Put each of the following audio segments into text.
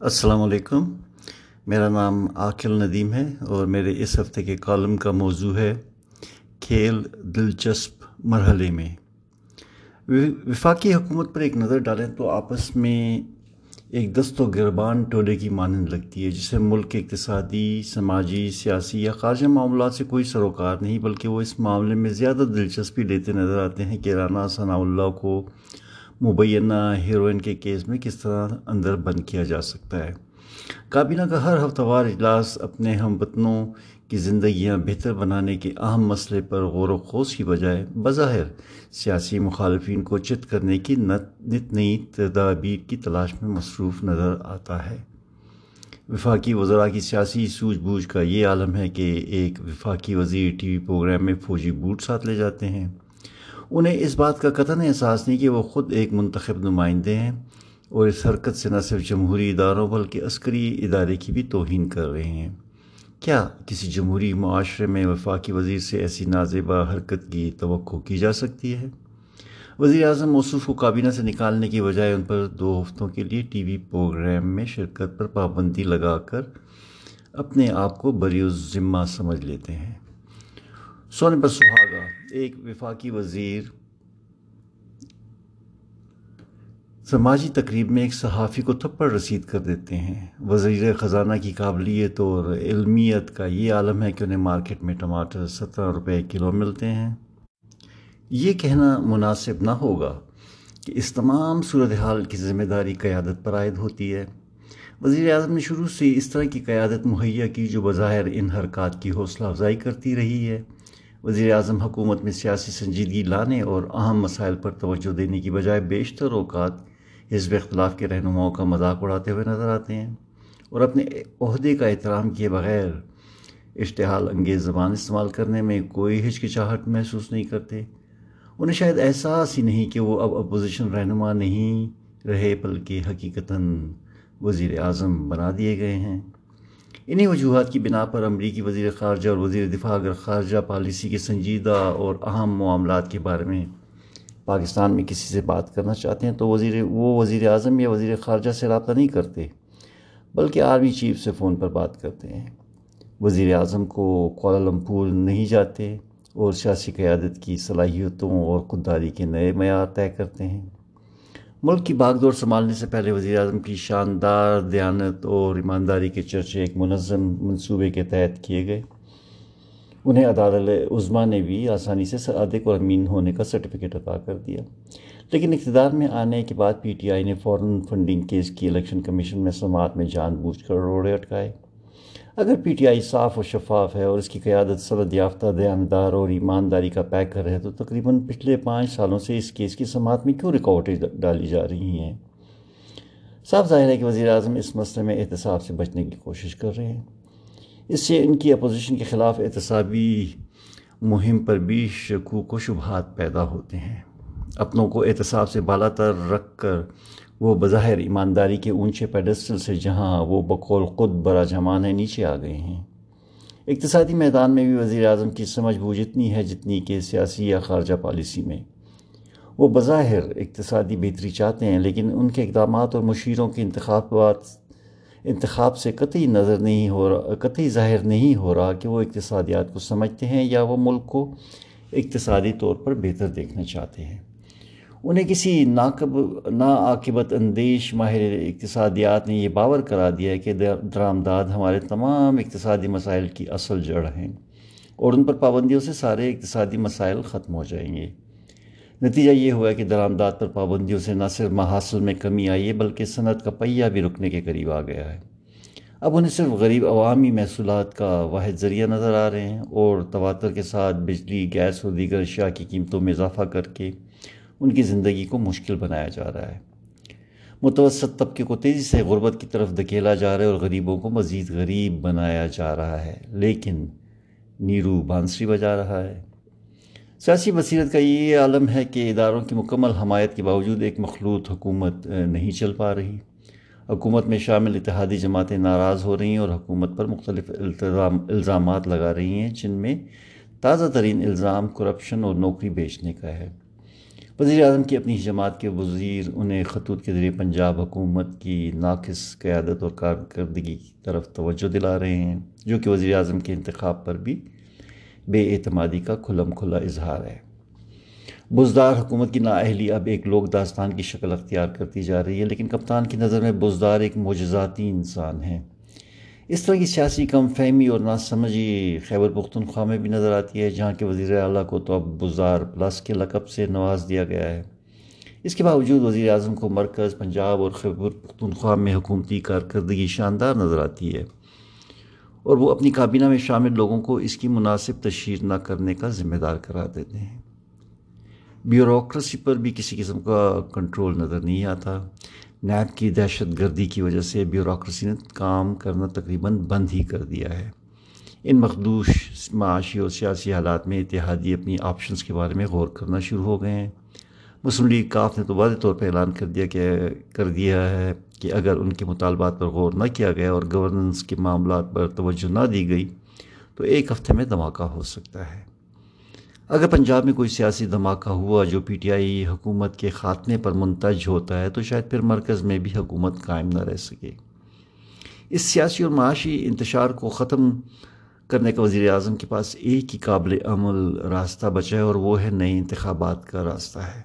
السلام علیکم۔ میرا نام عاقل ندیم ہے اور میرے اس ہفتے کے کالم کا موضوع ہے کھیل دلچسپ مرحلے میں۔ وفاقی حکومت پر ایک نظر ڈالیں تو آپس میں ایک دست و گربان ٹولے کی مانند لگتی ہے، جسے ملک کے اقتصادی، سماجی، سیاسی یا خارجہ معاملات سے کوئی سروکار نہیں، بلکہ وہ اس معاملے میں زیادہ دلچسپی لیتے نظر آتے ہیں کہ رانا ثناء اللہ کو مبینہ ہیروئن کے کیس میں کس طرح اندر بند کیا جا سکتا ہے۔ کابینہ کا ہر ہفتہ وار اجلاس اپنے ہم وطنوں کی زندگیاں بہتر بنانے کے اہم مسئلے پر غور و خوص کی بجائے بظاہر سیاسی مخالفین کو چت کرنے کی نت نئی تدابیر کی تلاش میں مصروف نظر آتا ہے۔ وفاقی وزراء کی سیاسی سوجھ بوجھ کا یہ عالم ہے کہ ایک وفاقی وزیر ٹی وی پروگرام میں فوجی بوٹ ساتھ لے جاتے ہیں۔ انہیں اس بات کا قطن احساس نہیں کہ وہ خود ایک منتخب نمائندے ہیں اور اس حرکت سے نہ صرف جمہوری اداروں بلکہ عسکری ادارے کی بھی توہین کر رہے ہیں۔ کیا کسی جمہوری معاشرے میں وفاقی وزیر سے ایسی نازیبہ حرکت کی توقع کی جا سکتی ہے؟ وزیر اعظم موصوف کو کابینہ سے نکالنے کی بجائے ان پر دو ہفتوں کے لیے ٹی وی پروگرام میں شرکت پر پابندی لگا کر اپنے آپ کو بری ذمہ سمجھ لیتے ہیں۔ سونے پر سہاگا، ایک وفاقی وزیر۔ سماجی تقریب میں ایک صحافی کو تھپڑ رسید کر دیتے ہیں۔ وزیر خزانہ کی قابلیت اور علمیت کا یہ عالم ہے کہ انہیں مارکیٹ میں ٹماٹر سترہ روپے کلو ملتے ہیں۔ یہ کہنا مناسب نہ ہوگا کہ اس تمام صورتحال کی ذمہ داری قیادت پر عائد ہوتی ہے۔ وزیر اعظم نے شروع سے اس طرح کی قیادت مہیا کی جو بظاہر ان حرکات کی حوصلہ افزائی کرتی رہی ہے۔ وزیر اعظم حکومت میں سیاسی سنجیدگی لانے اور اہم مسائل پر توجہ دینے کی بجائے بیشتر اوقات حزب اختلاف کے رہنماؤں کا مذاق اڑاتے ہوئے نظر آتے ہیں اور اپنے عہدے کا احترام کیے بغیر اشتحال انگیز زبان استعمال کرنے میں کوئی ہچکچاہٹ محسوس نہیں کرتے۔ انہیں شاید احساس ہی نہیں کہ وہ اب اپوزیشن رہنما نہیں رہے، بلکہ حقیقتاً وزیر اعظم بنا دیے گئے ہیں۔ انہی وجوہات کی بنا پر امریکی وزیر خارجہ اور وزیر دفاع اگر خارجہ پالیسی کے سنجیدہ اور اہم معاملات کے بارے میں پاکستان میں کسی سے بات کرنا چاہتے ہیں تو وزیر وہ وزیر اعظم یا وزیر خارجہ سے رابطہ نہیں کرتے، بلکہ آرمی چیف سے فون پر بات کرتے ہیں۔ وزیر اعظم کو کوالالمپور نہیں جاتے اور سیاسی قیادت کی صلاحیتوں اور خودداری کے نئے معیار طے کرتے ہیں۔ ملک کی باغ دور سنبھالنے سے پہلے وزیر اعظم کی شاندار دیانت اور ایمانداری کے چرچے ایک منظم منصوبے کے تحت کیے گئے۔ انہیں عدالت عظما نے بھی آسانی سے صادق اور امین ہونے کا سرٹیفکیٹ عطا کر دیا۔ لیکن اقتدار میں آنے کے بعد پی ٹی آئی نے فوراً فنڈنگ کیس کی الیکشن کمیشن میں سماعت میں جان بوجھ کر روڑے اٹکائے۔ اگر پی ٹی آئی صاف و شفاف ہے اور اس کی قیادت سبد یافتہ دیاندار اور ایمانداری کا پیکر ہے تو تقریباً پچھلے پانچ سالوں سے اس کیس کی سماعت میں کیوں رکاوٹیں ڈالی جا رہی ہیں؟ صاف ظاہر ہے کہ وزیر اعظم اس مسئلے میں احتساب سے بچنے کی کوشش کر رہے ہیں۔ اس سے ان کی اپوزیشن کے خلاف احتسابی مہم پر بھی شکوک و شبہات پیدا ہوتے ہیں۔ اپنوں کو احتساب سے بالا تر رکھ کر وہ بظاہر ایمانداری کے اونچے پیڈسٹل سے جہاں وہ بقول خود برا جمان ہے، نیچے آ گئے ہیں۔ اقتصادی میدان میں بھی وزیر اعظم کی سمجھ بوجھ اتنی ہے جتنی کہ سیاسی یا خارجہ پالیسی میں۔ وہ بظاہر اقتصادی بہتری چاہتے ہیں، لیکن ان کے اقدامات اور مشیروں کے انتخابات انتخاب سے قطعی نظر نہیں ہو رہا قطعی ظاہر نہیں ہو رہا کہ وہ اقتصادیات کو سمجھتے ہیں یا وہ ملک کو اقتصادی طور پر بہتر دیکھنا چاہتے ہیں۔ انہیں کسی ناقب ناعاقبت اندیش ماہر اقتصادیات نے یہ باور کرا دیا ہے کہ درآمداد ہمارے تمام اقتصادی مسائل کی اصل جڑ ہیں اور ان پر پابندیوں سے سارے اقتصادی مسائل ختم ہو جائیں گے۔ نتیجہ یہ ہوا ہے کہ درآمداد پر پابندیوں سے نہ صرف محاصل میں کمی آئی ہے بلکہ صنعت کا پہیہ بھی رکنے کے قریب آ گیا ہے۔ اب انہیں صرف غریب عوامی محصولات کا واحد ذریعہ نظر آ رہے ہیں اور تواتر کے ساتھ بجلی، گیس اور دیگر اشیاء کی قیمتوں میں اضافہ کر کے ان کی زندگی کو مشکل بنایا جا رہا ہے۔ متوسط طبقے کو تیزی سے غربت کی طرف دھکیلا جا رہا ہے اور غریبوں کو مزید غریب بنایا جا رہا ہے، لیکن نیرو بانسری بجا رہا ہے۔ سیاسی بصیرت کا یہ عالم ہے کہ اداروں کی مکمل حمایت کے باوجود ایک مخلوط حکومت نہیں چل پا رہی۔ حکومت میں شامل اتحادی جماعتیں ناراض ہو رہی ہیں اور حکومت پر مختلف الزامات لگا رہی ہیں، جن میں تازہ ترین الزام کرپشن اور نوکری بیچنے کا ہے۔ وزیر اعظم کی اپنی جماعت کے وزیر انہیں خطوط کے ذریعے پنجاب حکومت کی ناقص قیادت اور کارکردگی کی طرف توجہ دلا رہے ہیں، جو کہ وزیر اعظم کے انتخاب پر بھی بے اعتمادی کا کھلم کھلا اظہار ہے۔ بزدار حکومت کی نااہلی اب ایک لوک داستان کی شکل اختیار کرتی جا رہی ہے، لیکن کپتان کی نظر میں بزدار ایک معجزاتی انسان ہے اس طرح کی سیاسی کم فہمی اور ناسمجھی خیبر پختونخوا میں بھی نظر آتی ہے، جہاں کے وزیر اعلیٰ کو تو اب بزار پلس کے لقب سے نواز دیا گیا ہے۔ اس کے باوجود وزیر اعظم کو مرکز پنجاب اور خیبر پختونخوا میں حکومتی کارکردگی شاندار نظر آتی ہے اور وہ اپنی کابینہ میں شامل لوگوں کو اس کی مناسب تشہیر نہ کرنے کا ذمہ دار قرار دیتے ہیں۔ بیوروکریسی پر بھی کسی قسم کا کنٹرول نظر نہیں آتا۔ نیب کی دہشت گردی کی وجہ سے بیوروکریسی نے کام کرنا تقریباً بند ہی کر دیا ہے۔ ان مخدوش معاشی اور سیاسی حالات میں اتحادی اپنی آپشنز کے بارے میں غور کرنا شروع ہو گئے ہیں۔ مسلم لیگ کاف نے تو واضح طور پہ اعلان کر دیا کہ کر دیا ہے کہ اگر ان کے مطالبات پر غور نہ کیا گیا اور گورننس کے معاملات پر توجہ نہ دی گئی تو ایک ہفتے میں دھماکہ ہو سکتا ہے۔ اگر پنجاب میں کوئی سیاسی دھماکہ ہوا جو پی ٹی آئی حکومت کے خاتمے پر منتج ہوتا ہے، تو شاید پھر مرکز میں بھی حکومت قائم نہ رہ سکے۔ اس سیاسی اور معاشی انتشار کو ختم کرنے کا وزیر اعظم کے پاس ایک ہی قابل عمل راستہ بچا ہے اور وہ ہے نئے انتخابات کا راستہ ہے۔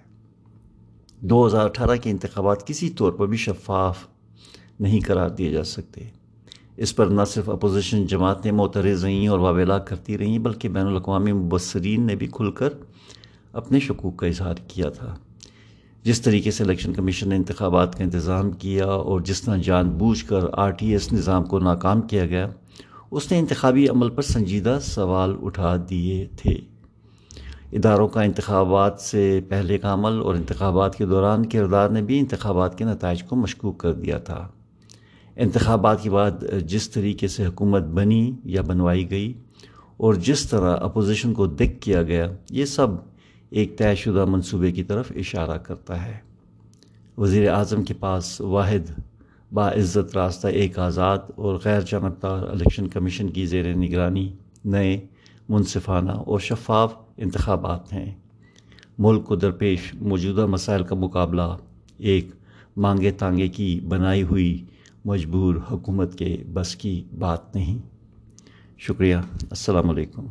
دو ہزار اٹھارہ کے انتخابات کسی طور پر بھی شفاف نہیں قرار دیے جا سکتے۔ اس پر نہ صرف اپوزیشن جماعتیں معترض رہیں اور واویلا کرتی رہیں، بلکہ بین الاقوامی مبصرین نے بھی کھل کر اپنے شکوک کا اظہار کیا تھا۔ جس طریقے سے الیکشن کمیشن نے انتخابات کا انتظام کیا اور جس طرح جان بوجھ کر آر ٹی ایس نظام کو ناکام کیا گیا، اس نے انتخابی عمل پر سنجیدہ سوال اٹھا دیے تھے۔ اداروں کا انتخابات سے پہلے کا عمل اور انتخابات کے دوران کردار نے بھی انتخابات کے نتائج کو مشکوک کر دیا تھا۔ انتخابات کے بعد جس طریقے سے حکومت بنی یا بنوائی گئی اور جس طرح اپوزیشن کو دکھ کیا گیا، یہ سب ایک طے شدہ منصوبے کی طرف اشارہ کرتا ہے۔ وزیر اعظم کے پاس واحد باعزت راستہ ایک آزاد اور غیر جانبدار الیکشن کمیشن کی زیر نگرانی، نئے، منصفانہ اور شفاف انتخابات ہیں۔ ملک کو درپیش موجودہ مسائل کا مقابلہ، ایک مانگے تانگے کی بنائی ہوئی مجبور حکومت کے بس کی بات نہیں۔ شکریہ۔ السلام علیکم۔